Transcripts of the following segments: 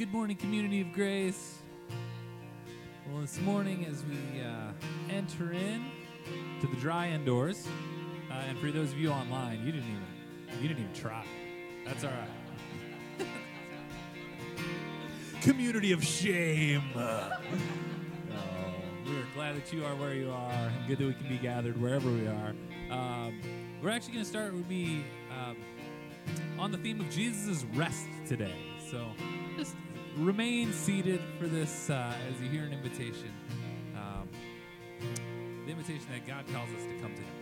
good morning, community of grace. Well, this morning, as we uh, enter in to the dry indoors, uh, and for those of you online, you didn't even you didn't even try. That's all right. community of shame. Oh, we are glad that you are where you are, and good that we can be gathered wherever we are. Um, we're actually going to start with me um, on the theme of Jesus' rest today. So just remain seated for this uh, as you hear an invitation. Um, the invitation that God calls us to come to Him.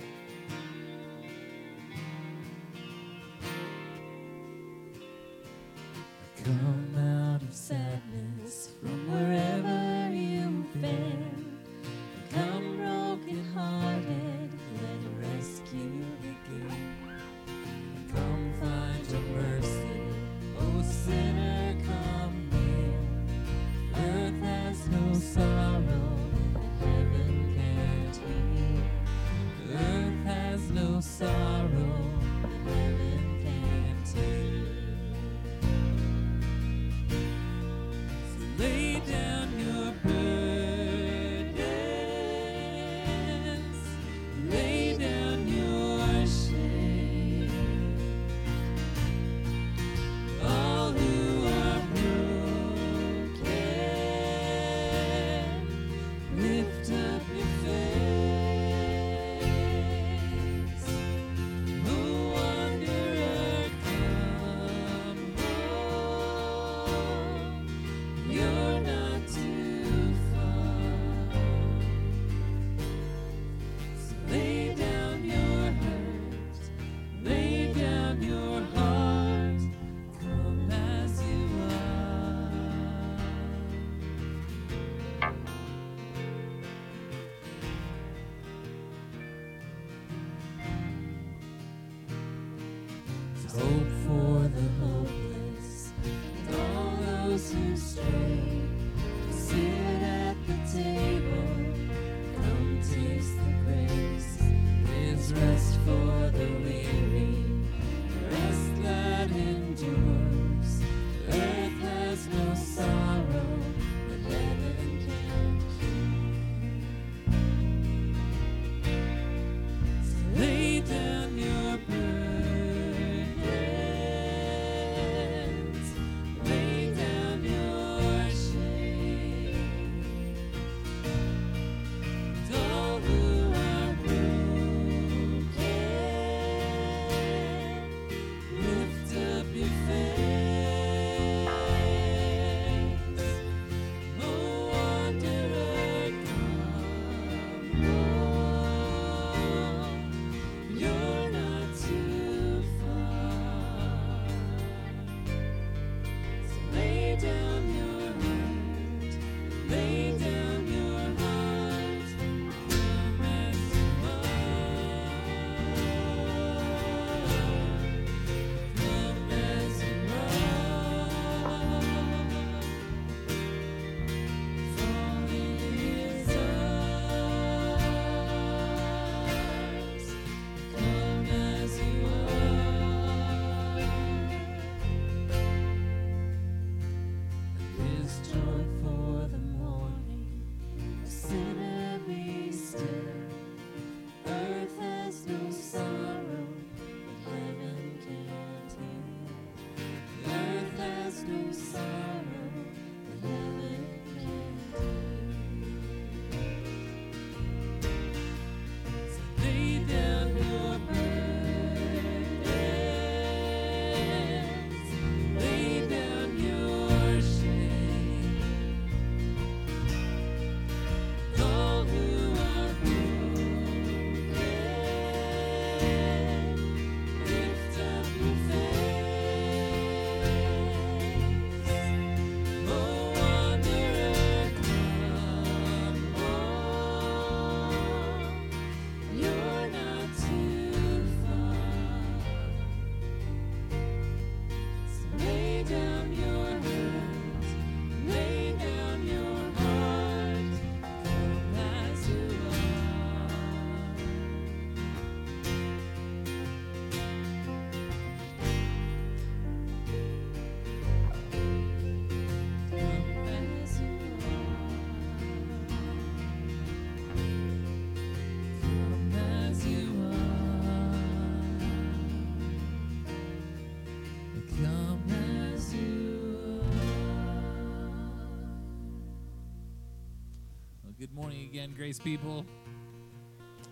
Again, Grace people.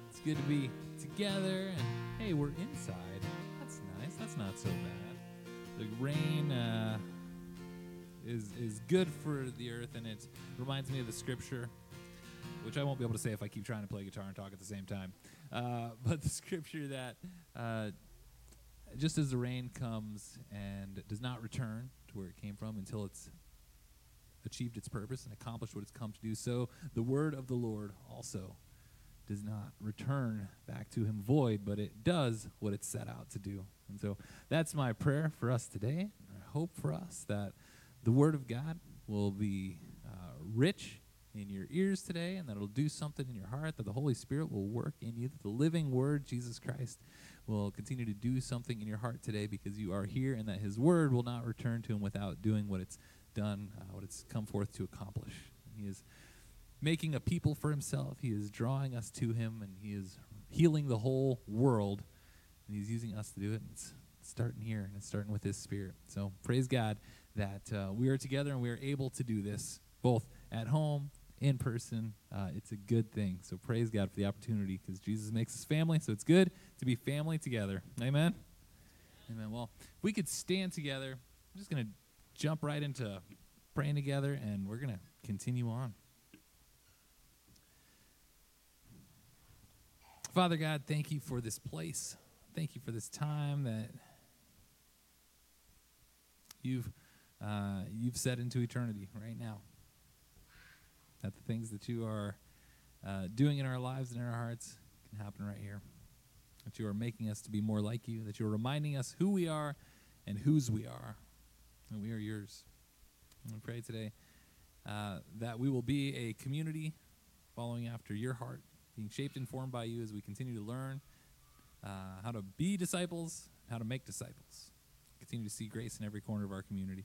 It's good to be together, and hey, we're inside. That's nice. That's not so bad. The rain uh, is is good for the earth, and it reminds me of the scripture, which I won't be able to say if I keep trying to play guitar and talk at the same time. Uh, but the scripture that uh, just as the rain comes and does not return to where it came from until it's achieved its purpose and accomplished what it's come to do, so the word of the Lord also does not return back to him void, but it does what it's set out to do. And so that's my prayer for us today. I hope for us that the word of God will be uh, rich in your ears today and that it'll do something in your heart, that the Holy Spirit will work in you, that the living word, Jesus Christ, will continue to do something in your heart today because you are here and that his word will not return to him without doing what it's done, uh, what it's come forth to accomplish. And he is making a people for himself. He is drawing us to him and he is healing the whole world. And he's using us to do it. And it's starting here and it's starting with his spirit. So praise God that uh, we are together and we are able to do this both at home, in person. Uh, it's a good thing. So praise God for the opportunity because Jesus makes us family. So it's good to be family together. Amen. Amen. Well, we could stand together, I'm just going to jump right into praying together and we're going to continue on. Father God, thank you for this place. Thank you for this time that you've uh, you've set into eternity right now. That the things that you are uh, doing in our lives and in our hearts can happen right here. That you are making us to be more like you. That you are reminding us who we are and whose we are, and we are yours. And we pray today uh, that we will be a community following after your heart, being shaped and formed by you as we continue to learn uh, how to be disciples, how to make disciples. Continue to see grace in every corner of our community.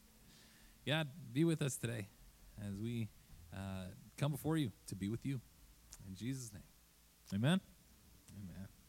God, be with us today as we uh, come before you to be with you. In Jesus' name. Amen. Amen.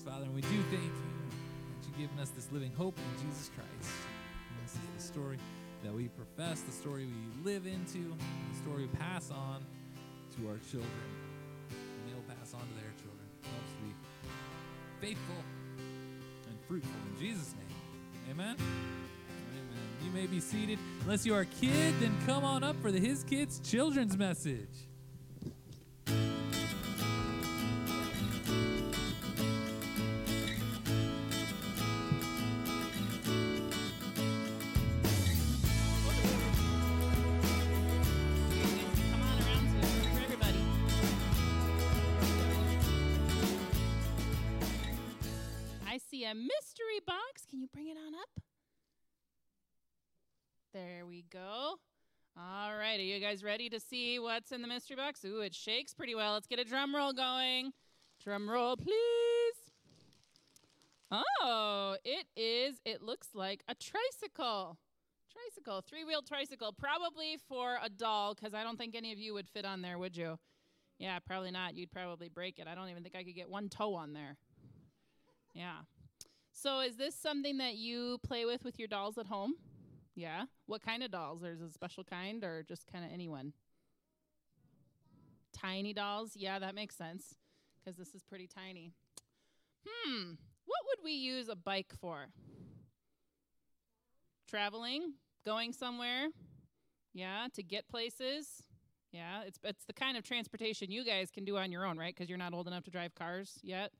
Jesus, Father, and we do thank you that you've given us this living hope in Jesus Christ. And this is the story that we profess, the story we live into, the story we pass on to our children. And they'll pass on to their children. Help us to be faithful and fruitful in Jesus' name. Amen. Amen. You may be seated. Unless you are a kid, then come on up for the His Kids Children's Message. There we go. All right, are you guys ready to see what's in the mystery box? Ooh, it shakes pretty well. Let's get a drum roll going. Drum roll, please. Oh, it is, it looks like a tricycle. Tricycle, three wheeled tricycle, probably for a doll, because I don't think any of you would fit on there, would you? Yeah, probably not. You'd probably break it. I don't even think I could get one toe on there. Yeah. So, is this something that you play with with your dolls at home? Yeah. What kind of dolls? There's a special kind, or just kind of anyone? Tiny dolls? Yeah, that makes sense, because this is pretty tiny. Hmm. What would we use a bike for? Traveling, going somewhere. Yeah, to get places. Yeah, it's it's the kind of transportation you guys can do on your own, right? Because you're not old enough to drive cars yet.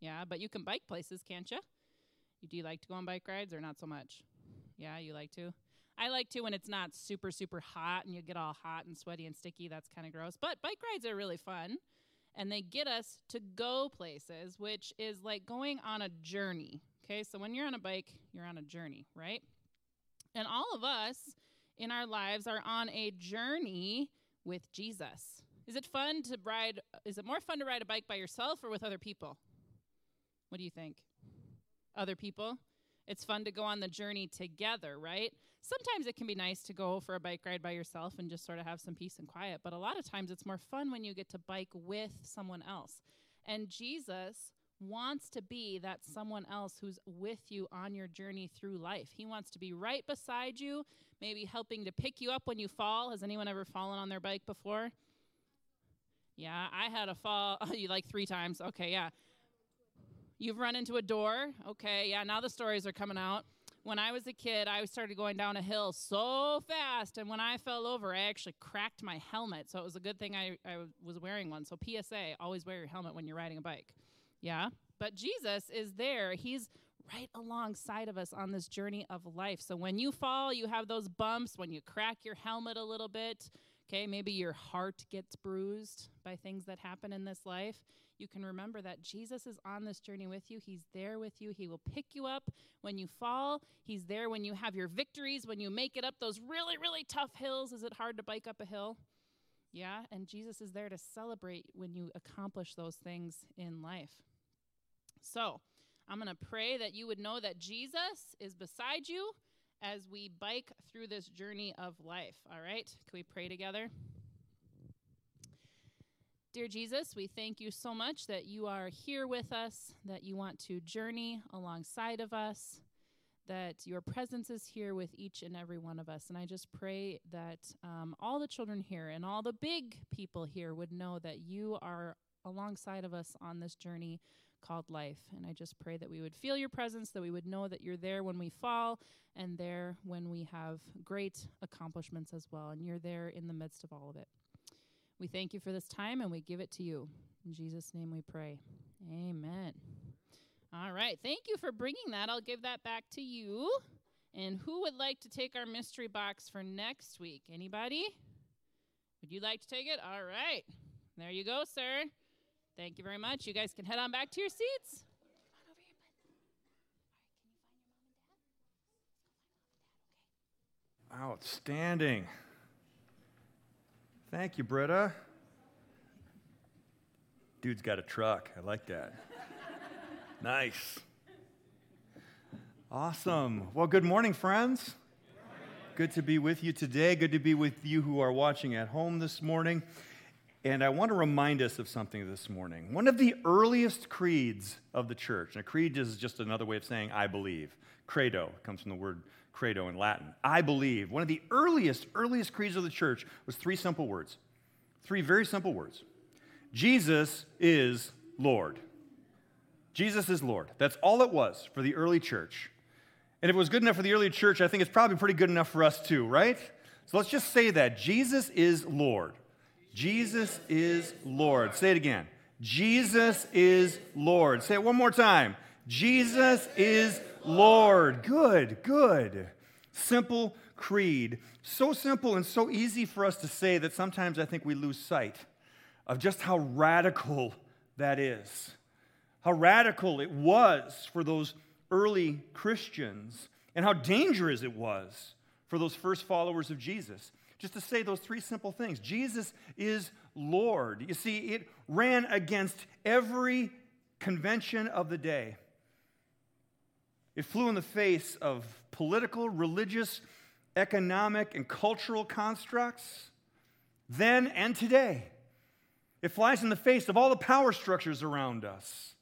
Yeah, but you can bike places, can't you? You do you like to go on bike rides or not so much? Yeah, you like to. I like to when it's not super super hot and you get all hot and sweaty and sticky. That's kind of gross. But bike rides are really fun, and they get us to go places, which is like going on a journey. Okay, so when you're on a bike, you're on a journey, right? And all of us in our lives are on a journey with Jesus. Is it fun to ride? Is it more fun to ride a bike by yourself or with other people? What do you think? Other people? It's fun to go on the journey together, right? Sometimes it can be nice to go for a bike ride by yourself and just sort of have some peace and quiet, but a lot of times it's more fun when you get to bike with someone else. And Jesus wants to be that someone else who's with you on your journey through life. He wants to be right beside you, maybe helping to pick you up when you fall. Has anyone ever fallen on their bike before? Yeah, I had a fall. like three times. Okay, yeah. You've run into a door. Okay, yeah, now the stories are coming out. When I was a kid, I started going down a hill so fast, and when I fell over, I actually cracked my helmet. So it was a good thing I, I was wearing one. So, PSA, always wear your helmet when you're riding a bike. Yeah, but Jesus is there. He's right alongside of us on this journey of life. So, when you fall, you have those bumps, when you crack your helmet a little bit, okay, maybe your heart gets bruised by things that happen in this life you can remember that Jesus is on this journey with you. He's there with you. He will pick you up when you fall. He's there when you have your victories, when you make it up those really, really tough hills. Is it hard to bike up a hill? Yeah, and Jesus is there to celebrate when you accomplish those things in life. So, I'm going to pray that you would know that Jesus is beside you as we bike through this journey of life. All right? Can we pray together? Dear Jesus, we thank you so much that you are here with us, that you want to journey alongside of us, that your presence is here with each and every one of us. And I just pray that um, all the children here and all the big people here would know that you are alongside of us on this journey called life. And I just pray that we would feel your presence, that we would know that you're there when we fall and there when we have great accomplishments as well. And you're there in the midst of all of it. We thank you for this time and we give it to you. In Jesus' name we pray. Amen. All right. Thank you for bringing that. I'll give that back to you. And who would like to take our mystery box for next week? Anybody? Would you like to take it? All right. There you go, sir. Thank you very much. You guys can head on back to your seats. Outstanding. Thank you, Britta. Dude's got a truck. I like that. nice. Awesome. Well, good morning, friends. Good to be with you today. Good to be with you who are watching at home this morning. And I want to remind us of something this morning. One of the earliest creeds of the church, and a creed is just another way of saying I believe. Credo comes from the word credo in Latin. I believe. One of the earliest, earliest creeds of the church was three simple words. Three very simple words Jesus is Lord. Jesus is Lord. That's all it was for the early church. And if it was good enough for the early church, I think it's probably pretty good enough for us too, right? So let's just say that Jesus is Lord. Jesus is Lord. Say it again. Jesus is Lord. Say it one more time. Jesus is Lord. Good, good. Simple creed. So simple and so easy for us to say that sometimes I think we lose sight of just how radical that is. How radical it was for those early Christians and how dangerous it was for those first followers of Jesus just to say those three simple things Jesus is Lord. You see, it ran against every convention of the day. It flew in the face of political, religious, economic, and cultural constructs then and today. It flies in the face of all the power structures around us.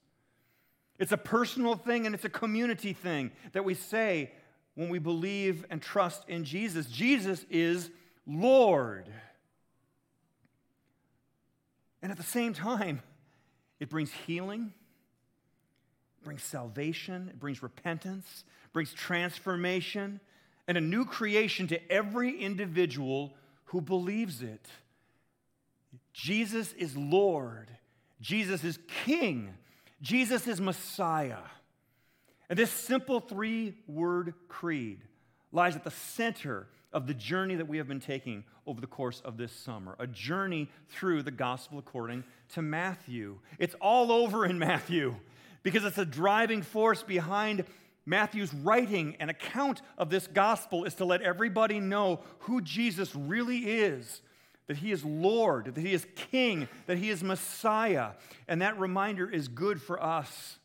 It's a personal thing and it's a community thing that we say when we believe and trust in Jesus. Jesus is Lord. And at the same time, it brings healing, brings salvation, it brings repentance, brings transformation, and a new creation to every individual who believes it. Jesus is Lord, Jesus is King, Jesus is Messiah. And this simple three word creed lies at the center of the journey that we have been taking over the course of this summer a journey through the gospel according to Matthew. It's all over in Matthew because it's a driving force behind Matthew's writing and account of this gospel is to let everybody know who Jesus really is. That he is Lord, that he is King, that he is Messiah. And that reminder is good for us,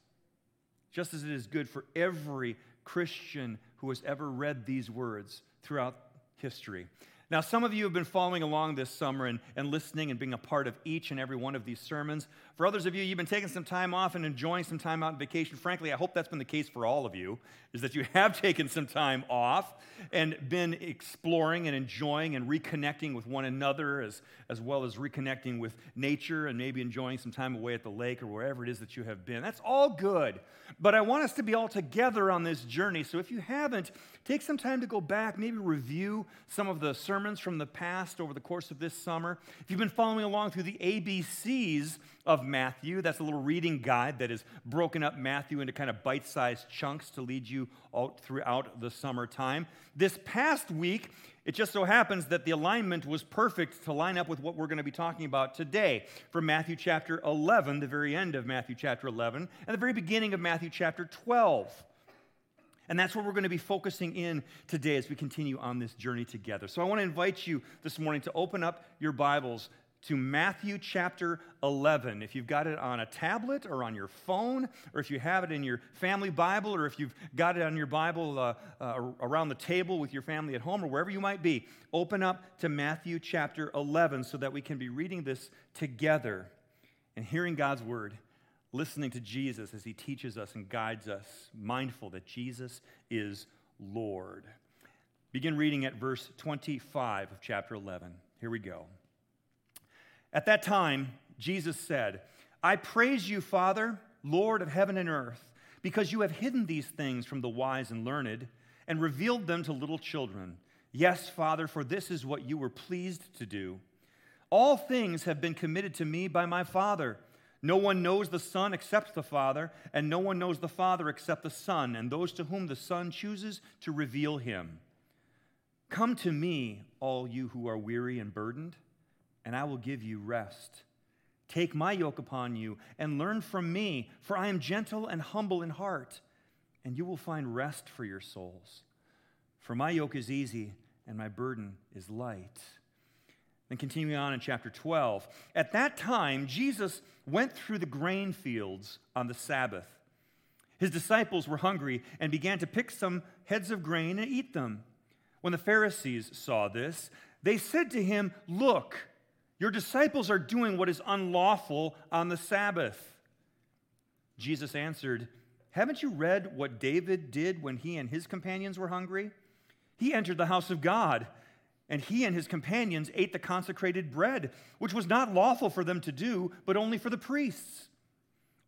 just as it is good for every Christian who has ever read these words throughout history. Now, some of you have been following along this summer and, and listening and being a part of each and every one of these sermons. For others of you, you've been taking some time off and enjoying some time out on vacation. Frankly, I hope that's been the case for all of you, is that you have taken some time off and been exploring and enjoying and reconnecting with one another, as, as well as reconnecting with nature and maybe enjoying some time away at the lake or wherever it is that you have been. That's all good. But I want us to be all together on this journey. So if you haven't, take some time to go back, maybe review some of the sermons from the past over the course of this summer. If you've been following along through the ABCs of Matthew, that's a little reading guide that has broken up Matthew into kind of bite sized chunks to lead you all throughout the summertime. This past week, it just so happens that the alignment was perfect to line up with what we're going to be talking about today from Matthew chapter 11, the very end of Matthew chapter 11, and the very beginning of Matthew chapter 12. And that's where we're going to be focusing in today as we continue on this journey together. So I want to invite you this morning to open up your Bibles to Matthew chapter 11. If you've got it on a tablet or on your phone, or if you have it in your family Bible, or if you've got it on your Bible uh, uh, around the table with your family at home, or wherever you might be, open up to Matthew chapter 11 so that we can be reading this together and hearing God's word listening to Jesus as he teaches us and guides us, mindful that Jesus is Lord. Begin reading at verse 25 of chapter 11. Here we go. At that time, Jesus said, I praise you, Father, Lord of heaven and earth, because you have hidden these things from the wise and learned and revealed them to little children. Yes, Father, for this is what you were pleased to do. All things have been committed to me by my Father. No one knows the Son except the Father, and no one knows the Father except the Son, and those to whom the Son chooses to reveal him. Come to me, all you who are weary and burdened, and I will give you rest. Take my yoke upon you and learn from me, for I am gentle and humble in heart, and you will find rest for your souls. For my yoke is easy and my burden is light. And continuing on in chapter 12, at that time, Jesus went through the grain fields on the Sabbath. His disciples were hungry and began to pick some heads of grain and eat them. When the Pharisees saw this, they said to him, Look, Your disciples are doing what is unlawful on the Sabbath. Jesus answered, Haven't you read what David did when he and his companions were hungry? He entered the house of God, and he and his companions ate the consecrated bread, which was not lawful for them to do, but only for the priests.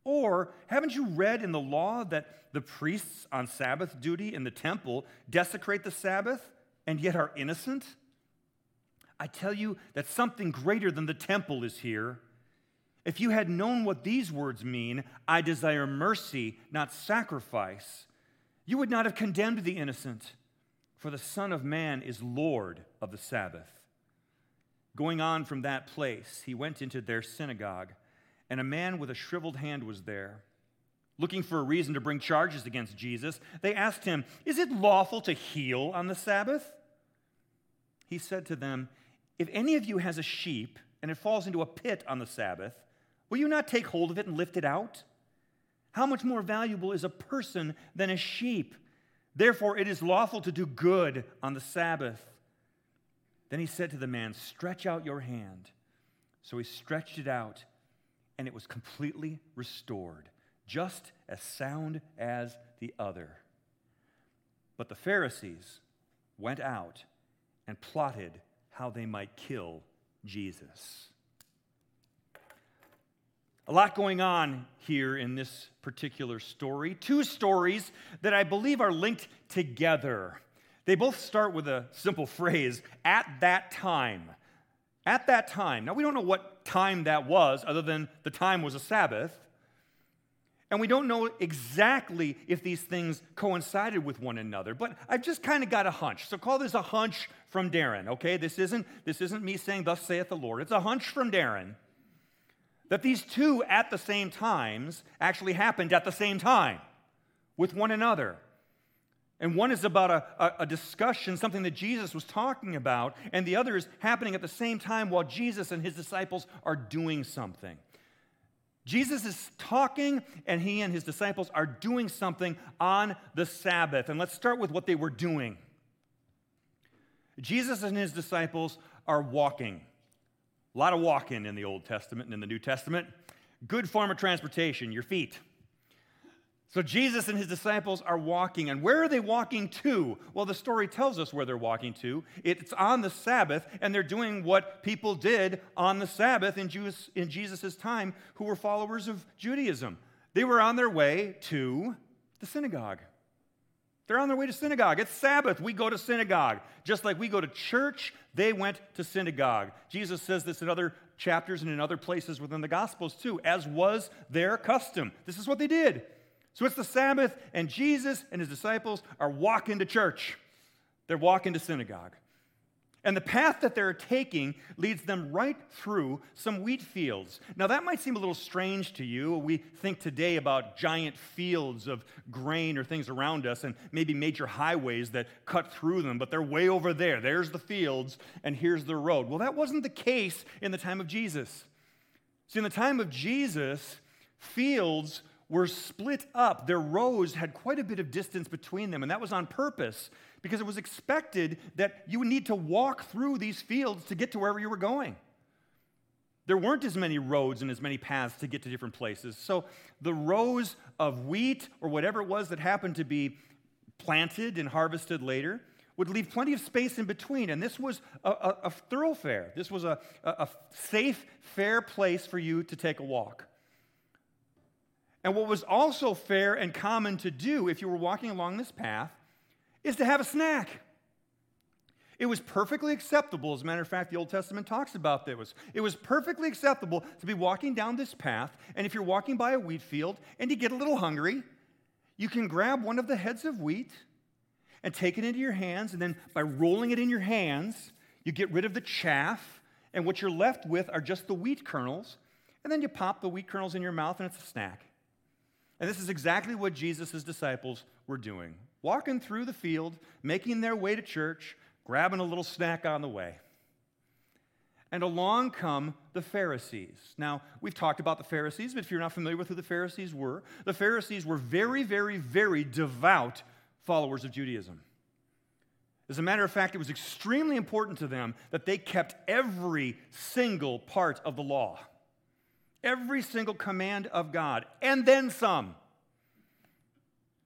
Or haven't you read in the law that the priests on Sabbath duty in the temple desecrate the Sabbath and yet are innocent? I tell you that something greater than the temple is here. If you had known what these words mean, I desire mercy, not sacrifice, you would not have condemned the innocent, for the Son of Man is Lord of the Sabbath. Going on from that place, he went into their synagogue, and a man with a shriveled hand was there. Looking for a reason to bring charges against Jesus, they asked him, Is it lawful to heal on the Sabbath? He said to them, if any of you has a sheep and it falls into a pit on the Sabbath, will you not take hold of it and lift it out? How much more valuable is a person than a sheep? Therefore, it is lawful to do good on the Sabbath. Then he said to the man, Stretch out your hand. So he stretched it out, and it was completely restored, just as sound as the other. But the Pharisees went out and plotted how they might kill Jesus. A lot going on here in this particular story. Two stories that I believe are linked together. They both start with a simple phrase at that time. At that time. Now, we don't know what time that was, other than the time was a Sabbath. And we don't know exactly if these things coincided with one another, but I've just kind of got a hunch. So call this a hunch from Darren, okay? This isn't, this isn't me saying, Thus saith the Lord. It's a hunch from Darren that these two at the same times actually happened at the same time with one another. And one is about a, a, a, discussion, something that Jesus was talking about, and the other is happening at the same time while Jesus and his disciples are doing something. Jesus is talking, and he and his disciples are doing something on the Sabbath. And let's start with what they were doing. Jesus and his disciples are walking. A lot of walking in the Old Testament and in the New Testament. Good form of transportation, your feet. So Jesus and his disciples are walking. And where are they walking to? Well, the story tells us where they're walking to. It's on the Sabbath, and they're doing what people did on the Sabbath in, Jews, in Jesus' time who were followers of Judaism. They were on their way to the synagogue. They're on their way to synagogue. It's Sabbath. We go to synagogue. Just like we go to church, they went to synagogue. Jesus says this in other chapters and in other places within the Gospels too, as was their custom. This is what they did. So it's the Sabbath, and Jesus and his disciples are walking to church. They're walking to synagogue. And the path that they're taking leads them right through some wheat fields. Now, that might seem a little strange to you. We think today about giant fields of grain or things around us and maybe major highways that cut through them, but they're way over there. There's the fields, and here's the road. Well, that wasn't the case in the time of Jesus. See, in the time of Jesus, fields were split up. Their rows had quite a bit of distance between them, and that was on purpose because it was expected that you would need to walk through these fields to get to wherever you were going. There weren't as many roads and as many paths to get to different places. So the rows of wheat or whatever it was that happened to be planted and harvested later would leave plenty of space in between. And this was a, a, a thoroughfare. This was a, a safe, fair place for you to take a walk. And what was also fair and common to do if you were walking along this path is to have a snack. It was perfectly acceptable, as a matter of fact, the Old Testament talks about this. It was perfectly acceptable to be walking down this path, and if you're walking by a wheat field and you get a little hungry, you can grab one of the heads of wheat and take it into your hands, and then by rolling it in your hands, you get rid of the chaff, and what you're left with are just the wheat kernels, and then you pop the wheat kernels in your mouth, and it's a snack. And this is exactly what Jesus' disciples were doing walking through the field, making their way to church, grabbing a little snack on the way. And along come the Pharisees. Now, we've talked about the Pharisees, but if you're not familiar with who the Pharisees were, the Pharisees were very, very, very devout followers of Judaism. As a matter of fact, it was extremely important to them that they kept every single part of the law, every single command of God, and then some.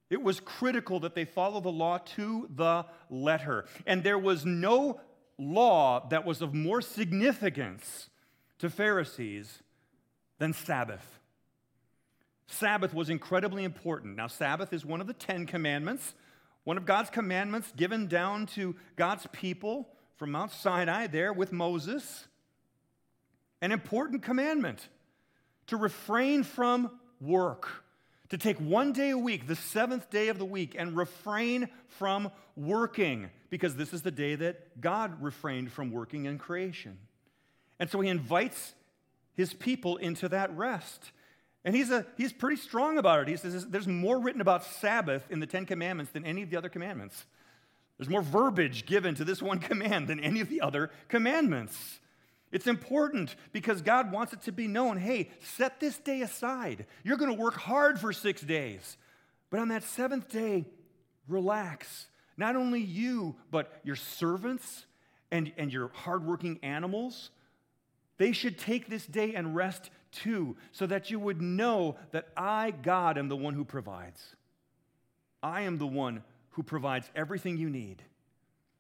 It was critical that they follow the law to the letter. And there was no law that was of more significance to Pharisees than Sabbath. Sabbath was incredibly important. Now, Sabbath is one of the Ten Commandments, one of God's commandments given down to God's people from Mount Sinai there with Moses. An important commandment to refrain from work to take one day a week, the seventh day of the week, and refrain from working, because this is the day that God refrained from working in creation. And so he invites his people into that rest. And he's, a, he's pretty strong about it. He says there's more written about Sabbath in the Ten Commandments than any of the other commandments. There's more verbiage given to this one command than any of the other commandments. It's important because God wants it to be known hey, set this day aside. You're going to work hard for six days. But on that seventh day, relax. Not only you, but your servants and, and your hardworking animals. They should take this day and rest too, so that you would know that I, God, am the one who provides. I am the one who provides everything you need.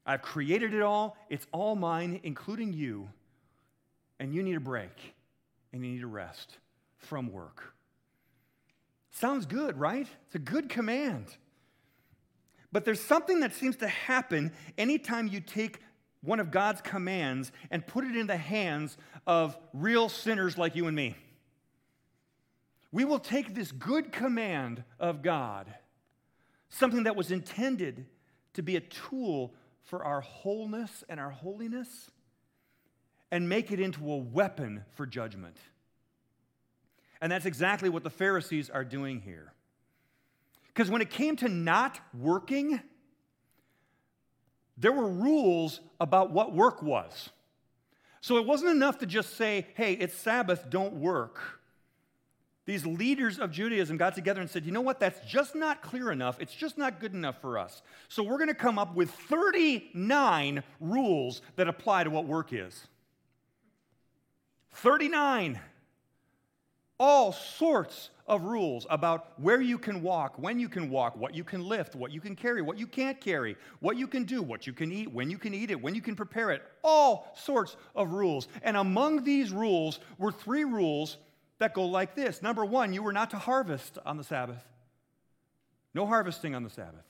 I've created it all, it's all mine, including you and you need a break and you need a rest from work. Sounds good, right? It's a good command. But there's something that seems to happen anytime you take one of God's commands and put it in the hands of real sinners like you and me. We will take this good command of God, something that was intended to be a tool for our wholeness and our holiness, and make it into a weapon for judgment. And that's exactly what the Pharisees are doing here. Because when it came to not working, there were rules about what work was. So it wasn't enough to just say, hey, it's Sabbath, don't work. These leaders of Judaism got together and said, you know what, that's just not clear enough. It's just not good enough for us. So we're going to come up with 39 rules that apply to what work is. 39. All sorts of rules about where you can walk, when you can walk, what you can lift, what you can carry, what you can't carry, what you can do, what you can eat, when you can eat it, when you can prepare it. All sorts of rules. And among these rules were three rules that go like this Number one, you were not to harvest on the Sabbath, no harvesting on the Sabbath.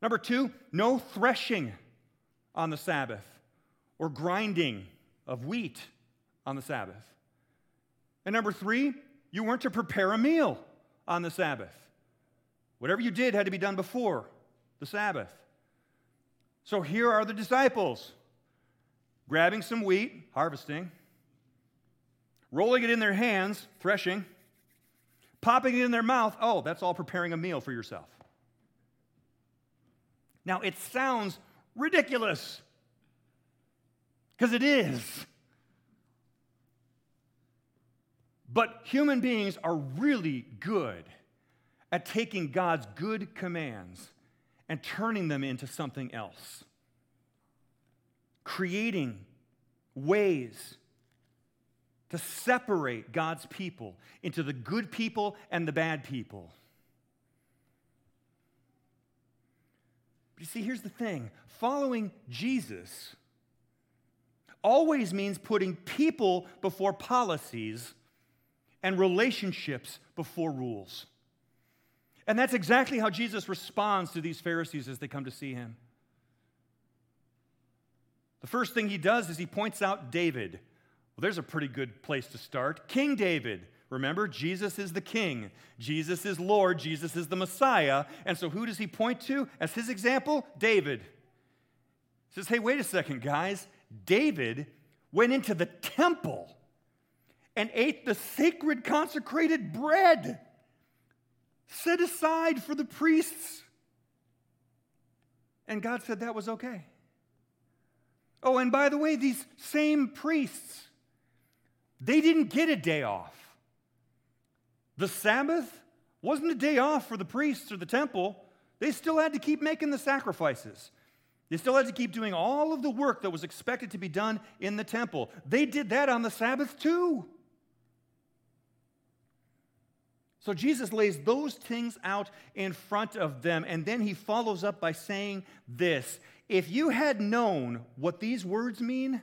Number two, no threshing on the Sabbath or grinding of wheat on the Sabbath. And number three, you weren't to prepare a meal on the Sabbath. Whatever you did had to be done before the Sabbath. So here are the disciples grabbing some wheat, harvesting, rolling it in their hands, threshing, popping it in their mouth. Oh, that's all preparing a meal for yourself. Now, it sounds ridiculous because it is. But human beings are really good at taking God's good commands and turning them into something else, creating ways to separate God's people into the good people and the bad people. But you see, here's the thing following Jesus always means putting people before policies and relationships before rules. And that's exactly how Jesus responds to these Pharisees as they come to see him. The first thing he does is he points out David. Well, there's a pretty good place to start. King David. Remember, Jesus is the king. Jesus is Lord. Jesus is the Messiah. And so, who does he point to as his example? David. He says, Hey, wait a second, guys. David went into the temple and ate the sacred consecrated bread set aside for the priests. And God said that was okay. Oh, and by the way, these same priests, they didn't get a day off. The Sabbath wasn't a day off for the priests or the temple. They still had to keep making the sacrifices. They still had to keep doing all of the work that was expected to be done in the temple. They did that on the Sabbath too. So Jesus lays those things out in front of them, and then he follows up by saying this If you had known what these words mean,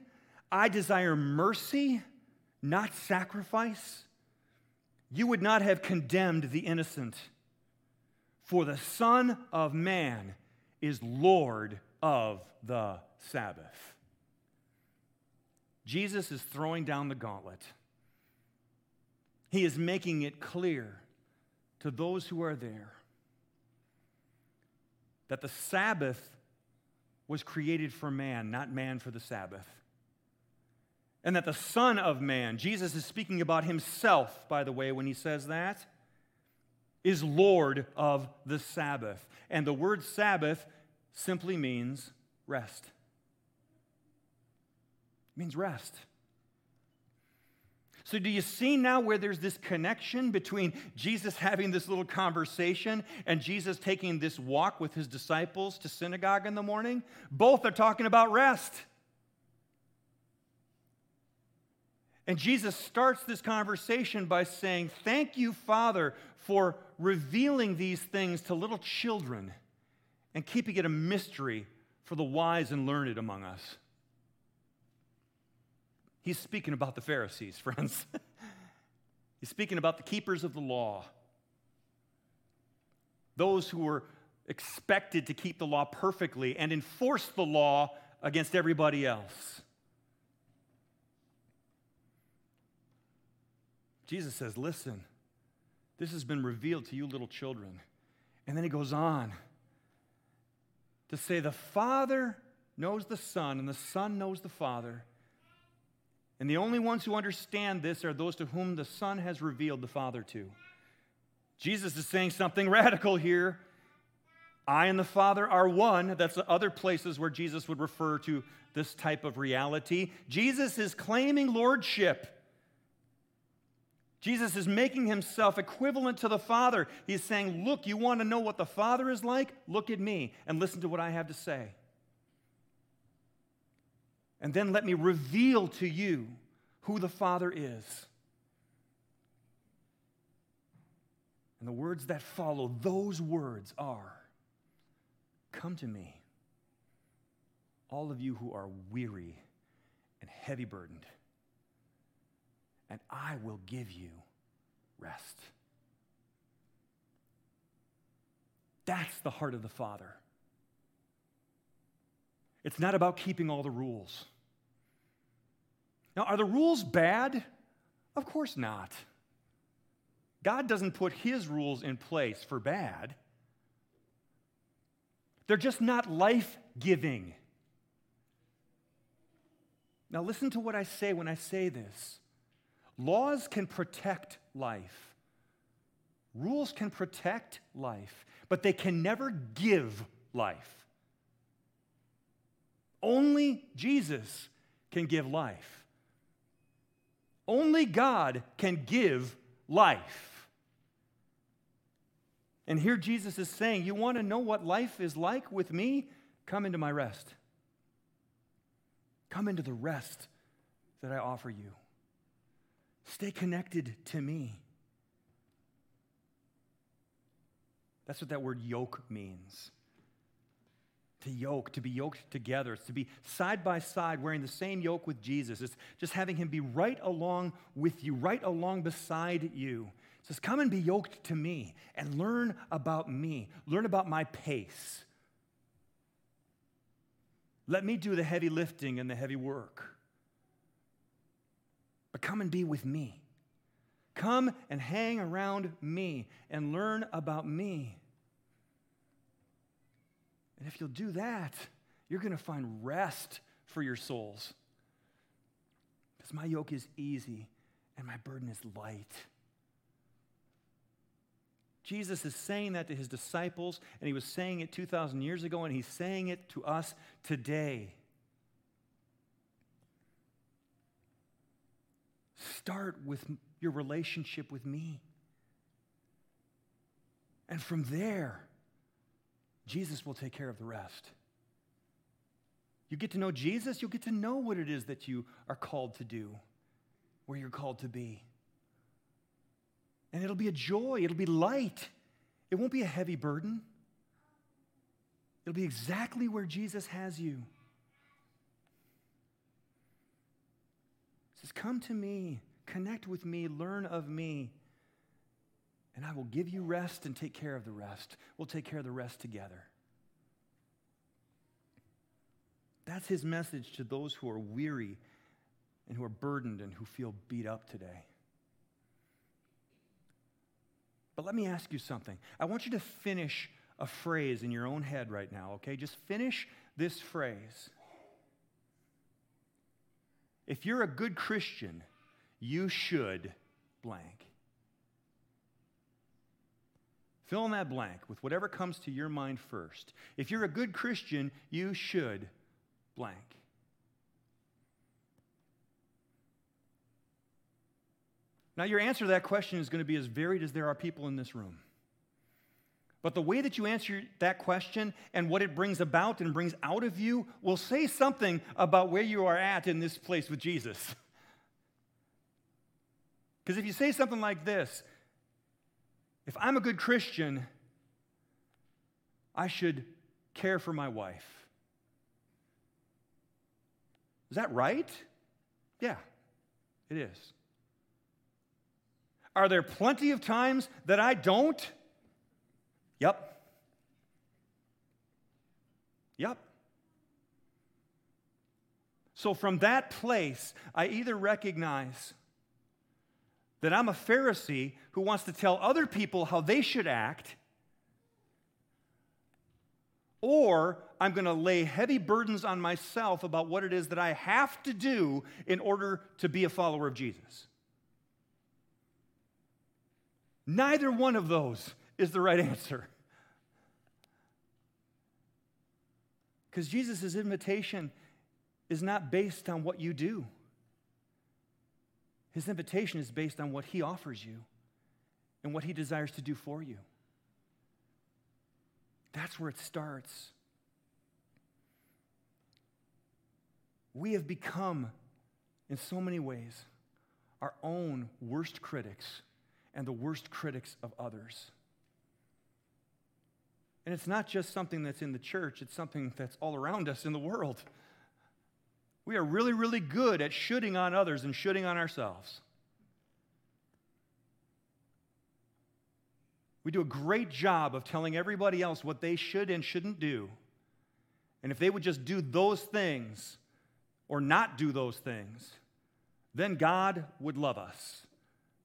I desire mercy, not sacrifice, you would not have condemned the innocent. For the Son of Man is Lord of the Sabbath. Jesus is throwing down the gauntlet. He is making it clear to those who are there that the Sabbath was created for man, not man for the Sabbath. And that the Son of Man, Jesus is speaking about himself, by the way, when he says that, is Lord of the Sabbath. And the word Sabbath simply means rest. It means rest. So, do you see now where there's this connection between Jesus having this little conversation and Jesus taking this walk with his disciples to synagogue in the morning? Both are talking about rest. And Jesus starts this conversation by saying, Thank you, Father, for revealing these things to little children and keeping it a mystery for the wise and learned among us. He's speaking about the Pharisees, friends. He's speaking about the keepers of the law, those who were expected to keep the law perfectly and enforce the law against everybody else. Jesus says, Listen, this has been revealed to you, little children. And then he goes on to say the Father knows the Son, and the Son knows the Father. And the only ones who understand this are those to whom the Son has revealed the Father to. Jesus is saying something radical here. I and the Father are one. That's other places where Jesus would refer to this type of reality. Jesus is claiming lordship. Jesus is making himself equivalent to the Father. He's saying, Look, you want to know what the Father is like? Look at me and listen to what I have to say. And then let me reveal to you who the Father is. And the words that follow, those words are Come to me, all of you who are weary and heavy burdened and I will give you rest. That's the heart of the Father. It's not about keeping all the rules. Now, are the rules bad? Of course not. God doesn't put his rules in place for bad. They're just not life giving. Now, listen to what I say when I say this. Laws can protect life, rules can protect life, but they can never give life. Only Jesus can give life. Only God can give life. And here Jesus is saying, You want to know what life is like with me? Come into my rest. Come into the rest that I offer you. Stay connected to me. That's what that word yoke means. To yoke, to be yoked together. It's to be side by side wearing the same yoke with Jesus. It's just having him be right along with you, right along beside you. It says, Come and be yoked to me and learn about me, learn about my pace. Let me do the heavy lifting and the heavy work but come and be with me. Come and hang around me and learn about me. And if you'll do that, you're going to find rest for your souls. Because my yoke is easy and my burden is light. Jesus is saying that to his disciples, and he was saying it 2,000 years ago, and he's saying it to us today. Start with your relationship with me. And from there, Jesus will take care of the rest. You get to know Jesus, you'll get to know what it is that you are called to do, where you're called to be. And it'll be a joy, it'll be light. It won't be a heavy burden. It'll be exactly where Jesus has you. Says, Come to me, connect with me, learn of me, and I will give you rest and take care of the rest. We'll take care of the rest together. That's his message to those who are weary and who are burdened and who feel beat up today. But let me ask you something. I want you to finish a phrase in your own head right now, okay? Just finish this phrase. If you're a good Christian, you should blank. Fill in that blank with whatever comes to your mind first. If you're a good Christian, you should blank. Now, your answer to that question is going to be as varied as there are people in this room. But the way that you answer that question and what it brings about and brings out of you will say something about where you are at in this place with Jesus. Because if you say something like this, if I'm a good Christian, I should care for my wife. Is that right? Yeah, it is. Are there plenty of times that I don't? Yep. Yep. So from that place, I either recognize that I'm a Pharisee who wants to tell other people how they should act, or I'm going to lay heavy burdens on myself about what it is that I have to do in order to be a follower of Jesus. Neither one of those is the right answer. Because Jesus' invitation is not based on what you do. His invitation is based on what he offers you and what he desires to do for you. That's where it starts. We have become, in so many ways, our own worst critics and the worst critics of others. And it's not just something that's in the church, it's something that's all around us in the world. We are really, really good at shooting on others and shooting on ourselves. We do a great job of telling everybody else what they should and shouldn't do. And if they would just do those things or not do those things, then God would love us.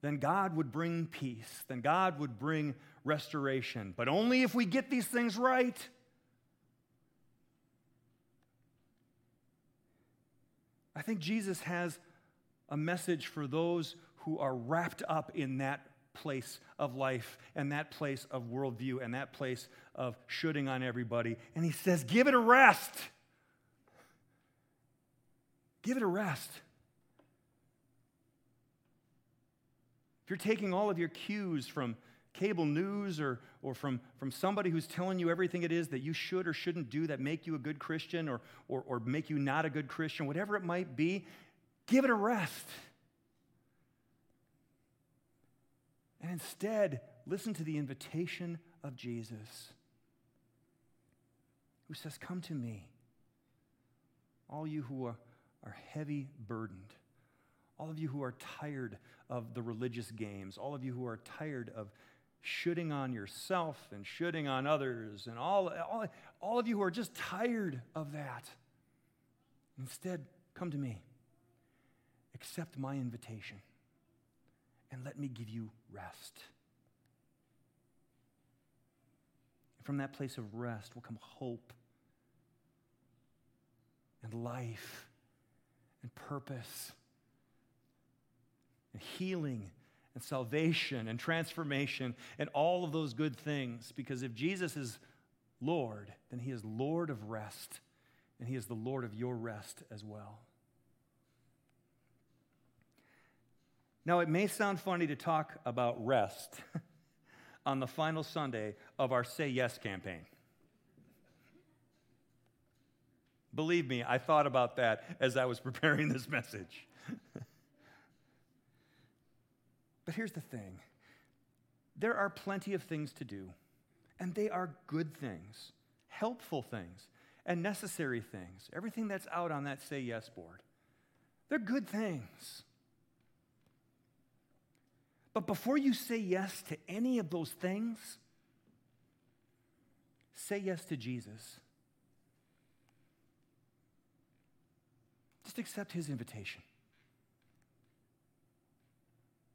Then God would bring peace. Then God would bring restoration. But only if we get these things right. I think Jesus has a message for those who are wrapped up in that place of life and that place of worldview and that place of shooting on everybody. And he says, Give it a rest. Give it a rest. You're taking all of your cues from cable news or, or from, from somebody who's telling you everything it is that you should or shouldn't do that make you a good Christian or, or, or make you not a good Christian, whatever it might be, give it a rest. And instead, listen to the invitation of Jesus, who says, Come to me, all you who are, are heavy burdened, all of you who are tired of the religious games, all of you who are tired of shooting on yourself and shooting on others, and all, all, all of you who are just tired of that. Instead, come to me. Accept my invitation and let me give you rest. From that place of rest will come hope and life and purpose and healing and salvation and transformation and all of those good things. Because if Jesus is Lord, then he is Lord of rest, and he is the Lord of your rest as well. Now, it may sound funny to talk about rest on the final Sunday of our Say Yes campaign. Believe me, I thought about that as I was preparing this message. But here's the thing there are plenty of things to do, and they are good things, helpful things, and necessary things. Everything that's out on that say yes board. They're good things. But before you say yes to any of those things, say yes to Jesus. Just accept his invitation.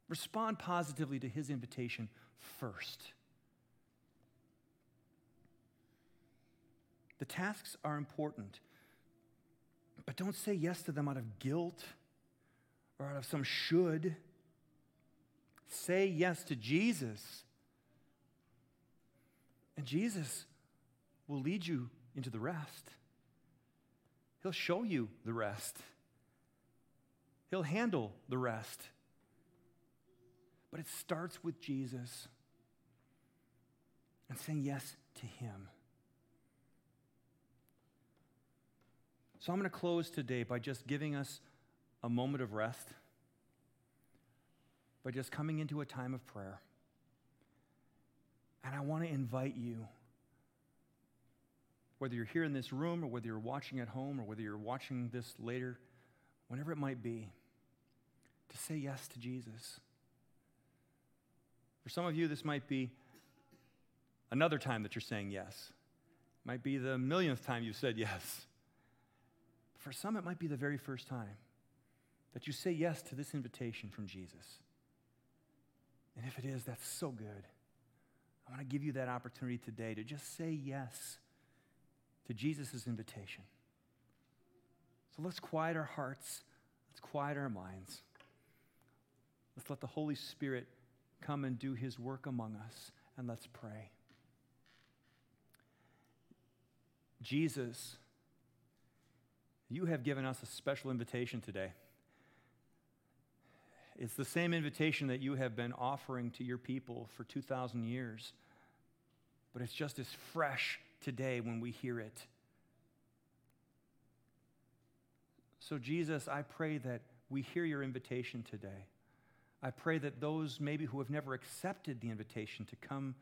Respond positively to his invitation first. The tasks are important, but don't say yes to them out of guilt or out of some should. Say yes to Jesus. And Jesus will lead you into the rest. He'll show you the rest. He'll handle the rest. But it starts with Jesus and saying yes to Him. So I'm going to close today by just giving us a moment of rest, by just coming into a time of prayer. And I want to invite you whether you're here in this room or whether you're watching at home or whether you're watching this later, whenever it might be, to say yes to Jesus. For some of you, this might be another time that you're saying yes. It might be the millionth time you've said yes. For some, it might be the very first time that you say yes to this invitation from Jesus. And if it is, that's so good. I want to give you that opportunity today to just say yes to Jesus' invitation. So let's quiet our hearts, let's quiet our minds. Let's let the Holy Spirit come and do his work among us, and let's pray. Jesus, you have given us a special invitation today. It's the same invitation that you have been offering to your people for 2,000 years, but it's just as fresh today when we hear it. So, Jesus, I pray that we hear your invitation today. I pray that those maybe who have never accepted the invitation to come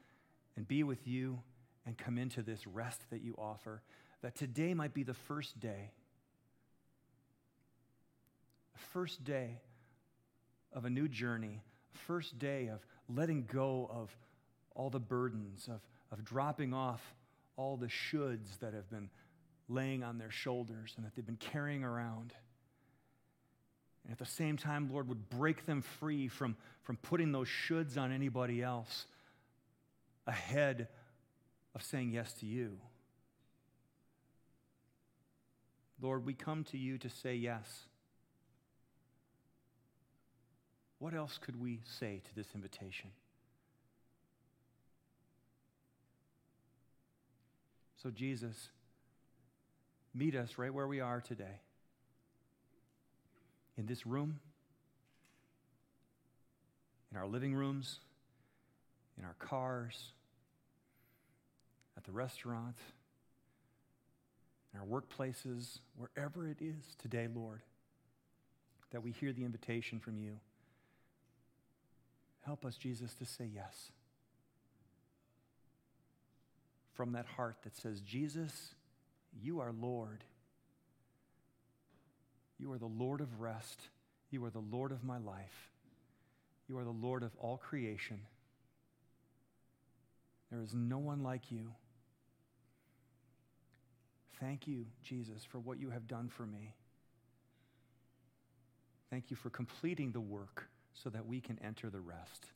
and be with you and come into this rest that you offer, that today might be the first day, the first day of a new journey, first day of letting go of all the burdens, of, of dropping off all the shoulds that have been laying on their shoulders and that they've been carrying around. And at the same time, Lord, would break them free from, from putting those shoulds on anybody else ahead of saying yes to you. Lord, we come to you to say yes. What else could we say to this invitation? So, Jesus, meet us right where we are today. In this room, in our living rooms, in our cars, at the restaurant, in our workplaces, wherever it is today, Lord, that we hear the invitation from you. Help us, Jesus, to say yes from that heart that says, Jesus, you are Lord. You are the Lord of rest. You are the Lord of my life. You are the Lord of all creation. There is no one like you. Thank you, Jesus, for what you have done for me. Thank you for completing the work so that we can enter the rest.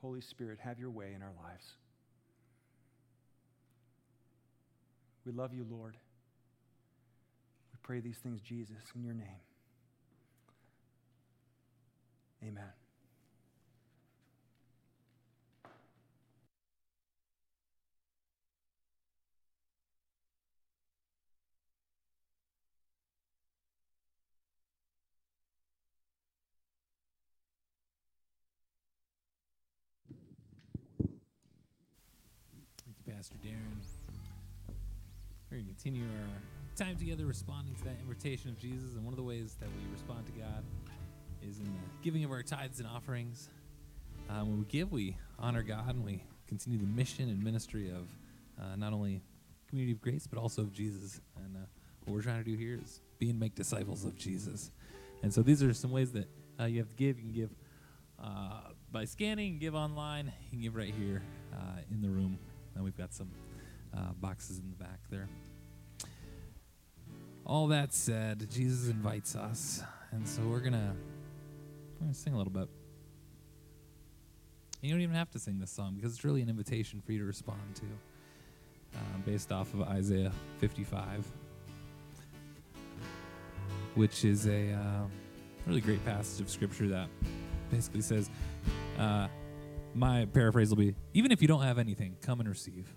Holy Spirit, have your way in our lives. We love you, Lord. We pray these things, Jesus, in your name. Amen. Pastor Darren. We're going to continue our time together responding to that invitation of Jesus. And one of the ways that we respond to God is in the giving of our tithes and offerings. Um, when we give, we honor God and we continue the mission and ministry of uh, not only Community of Grace, but also of Jesus. And uh, what we're trying to do here is be and make disciples of Jesus. And so these are some ways that uh, you have to give. You can give uh, by scanning, give online, you can give right here uh, in the room. And we've got some uh, boxes in the back there. All that said, Jesus invites us, and so we're gonna we're gonna sing a little bit. You don't even have to sing this song because it's really an invitation for you to respond to, um, based off of Isaiah 55, which is a uh, really great passage of scripture that basically says, uh, my paraphrase will be, even if you don't have anything, come and receive.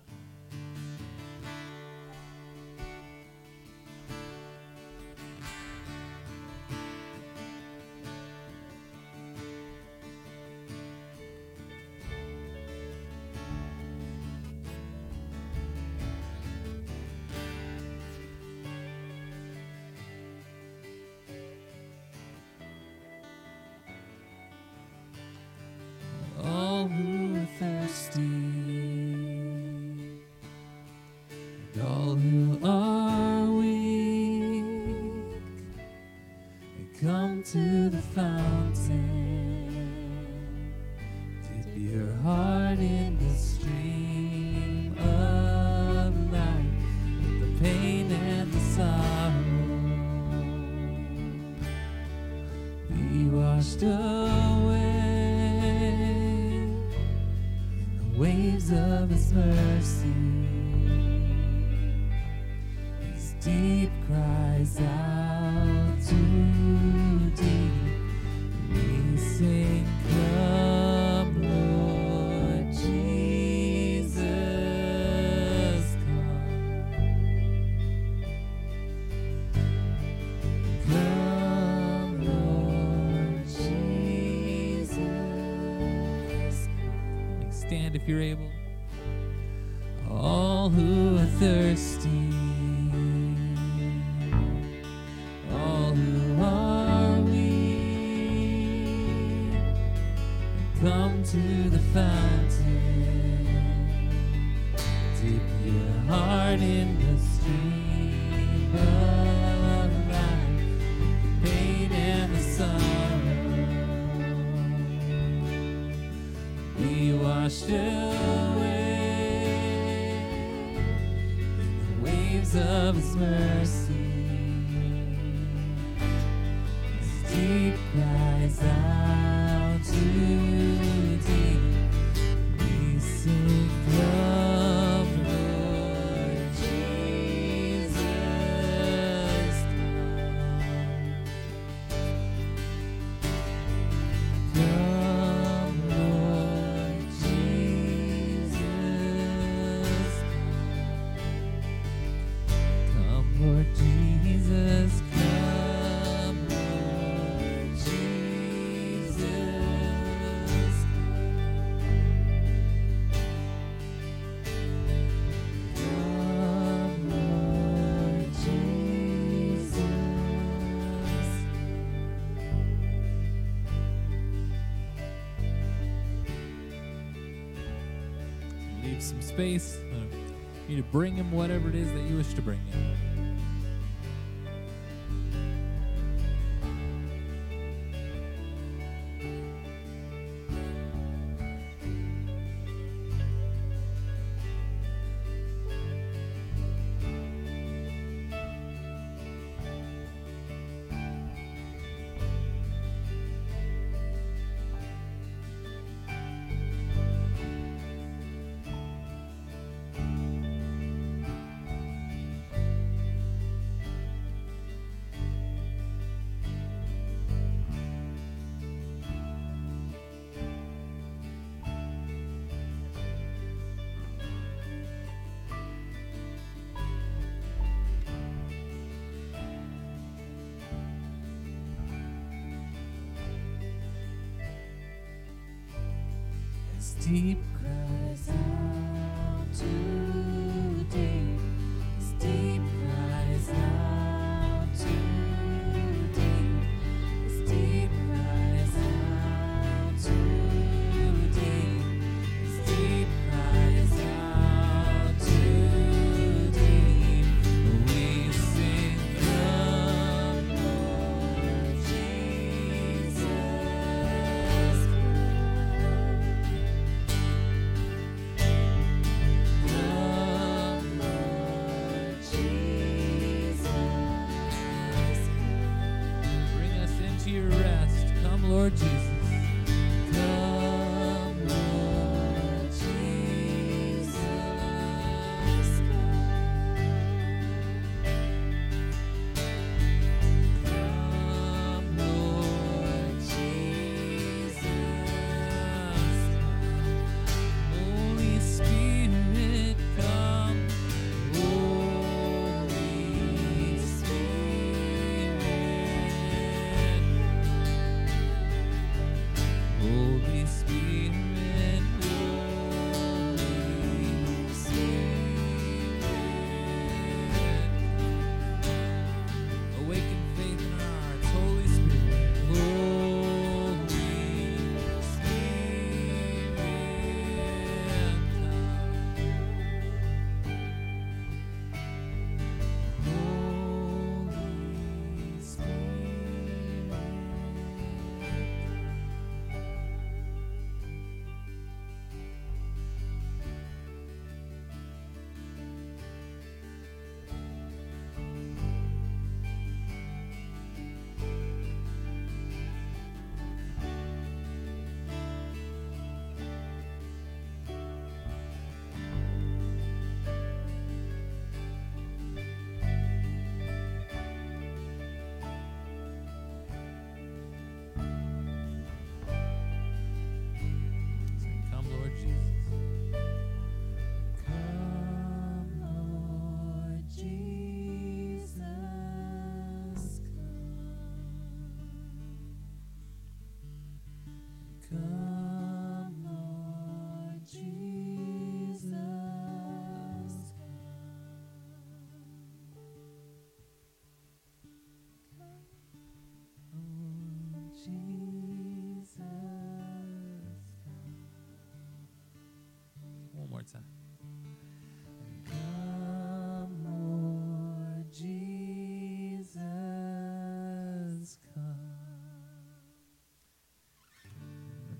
If you're able. All who are thirsty, of His mercy. Space. Uh, You need to bring him whatever it is that you wish to bring deep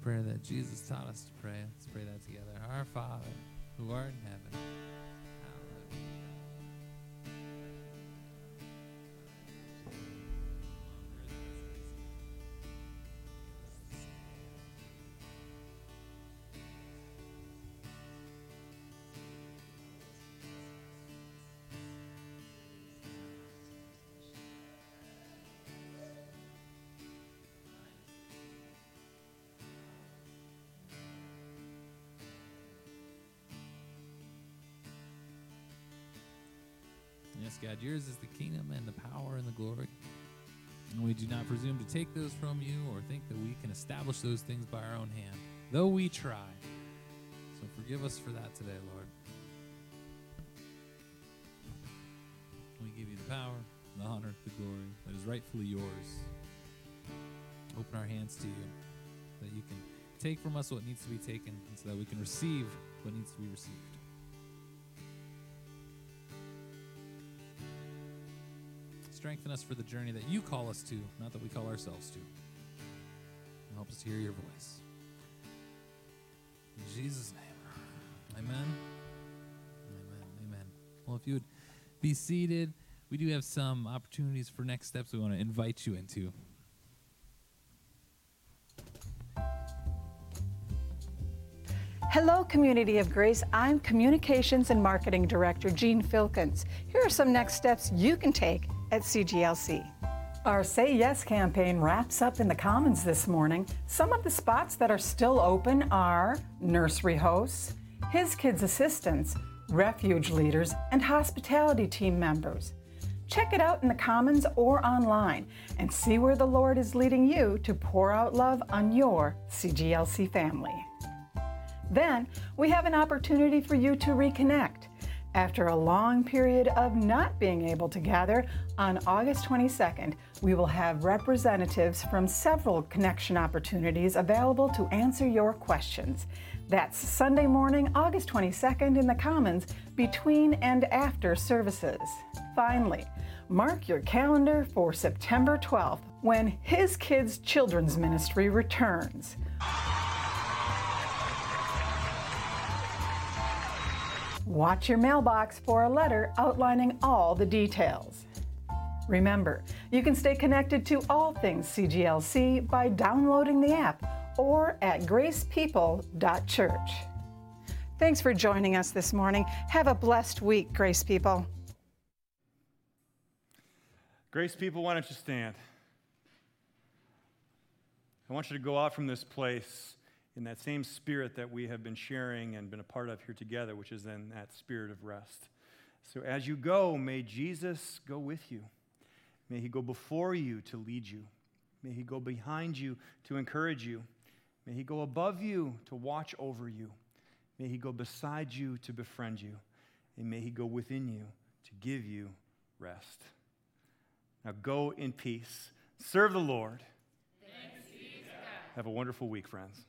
prayer that Jesus taught us to pray. Let's pray that together. Our Father, who art in heaven. Yes, God, yours is the kingdom and the power and the glory. And we do not presume to take those from you or think that we can establish those things by our own hand, though we try. So forgive us for that today, Lord. We give you the power, the honor, the glory that is rightfully yours. Open our hands to you, that you can take from us what needs to be taken, and so that we can receive what needs to be received. Strengthen us for the journey that you call us to, not that we call ourselves to. And help us hear your voice. In Jesus' name. Amen. Amen. Amen. Well, if you would be seated, we do have some opportunities for next steps we want to invite you into. Hello, Community of Grace. I'm Communications and Marketing Director Jean Filkins. Here are some next steps you can take at CGLC. Our Say Yes campaign wraps up in the Commons this morning. Some of the spots that are still open are nursery hosts, His Kids assistants, refuge leaders, and hospitality team members. Check it out in the Commons or online and see where the Lord is leading you to pour out love on your CGLC family. Then we have an opportunity for you to reconnect. After a long period of not being able to gather, on August 22nd, we will have representatives from several connection opportunities available to answer your questions. That's Sunday morning, August 22nd in the Commons between and after services. Finally, mark your calendar for September 12th when His Kids Children's Ministry returns. Watch your mailbox for a letter outlining all the details. Remember, you can stay connected to all things CGLC by downloading the app or at gracepeople.church. Thanks for joining us this morning. Have a blessed week, Grace People. Grace people, why don't you stand? I want you to go out from this place in that same spirit that we have been sharing and been a part of here together, which is in that spirit of rest. So as you go, may Jesus go with you. May he go before you to lead you. May he go behind you to encourage you. May he go above you to watch over you. May he go beside you to befriend you. And may he go within you to give you rest. Now go in peace. Serve the Lord. Have a wonderful week, friends.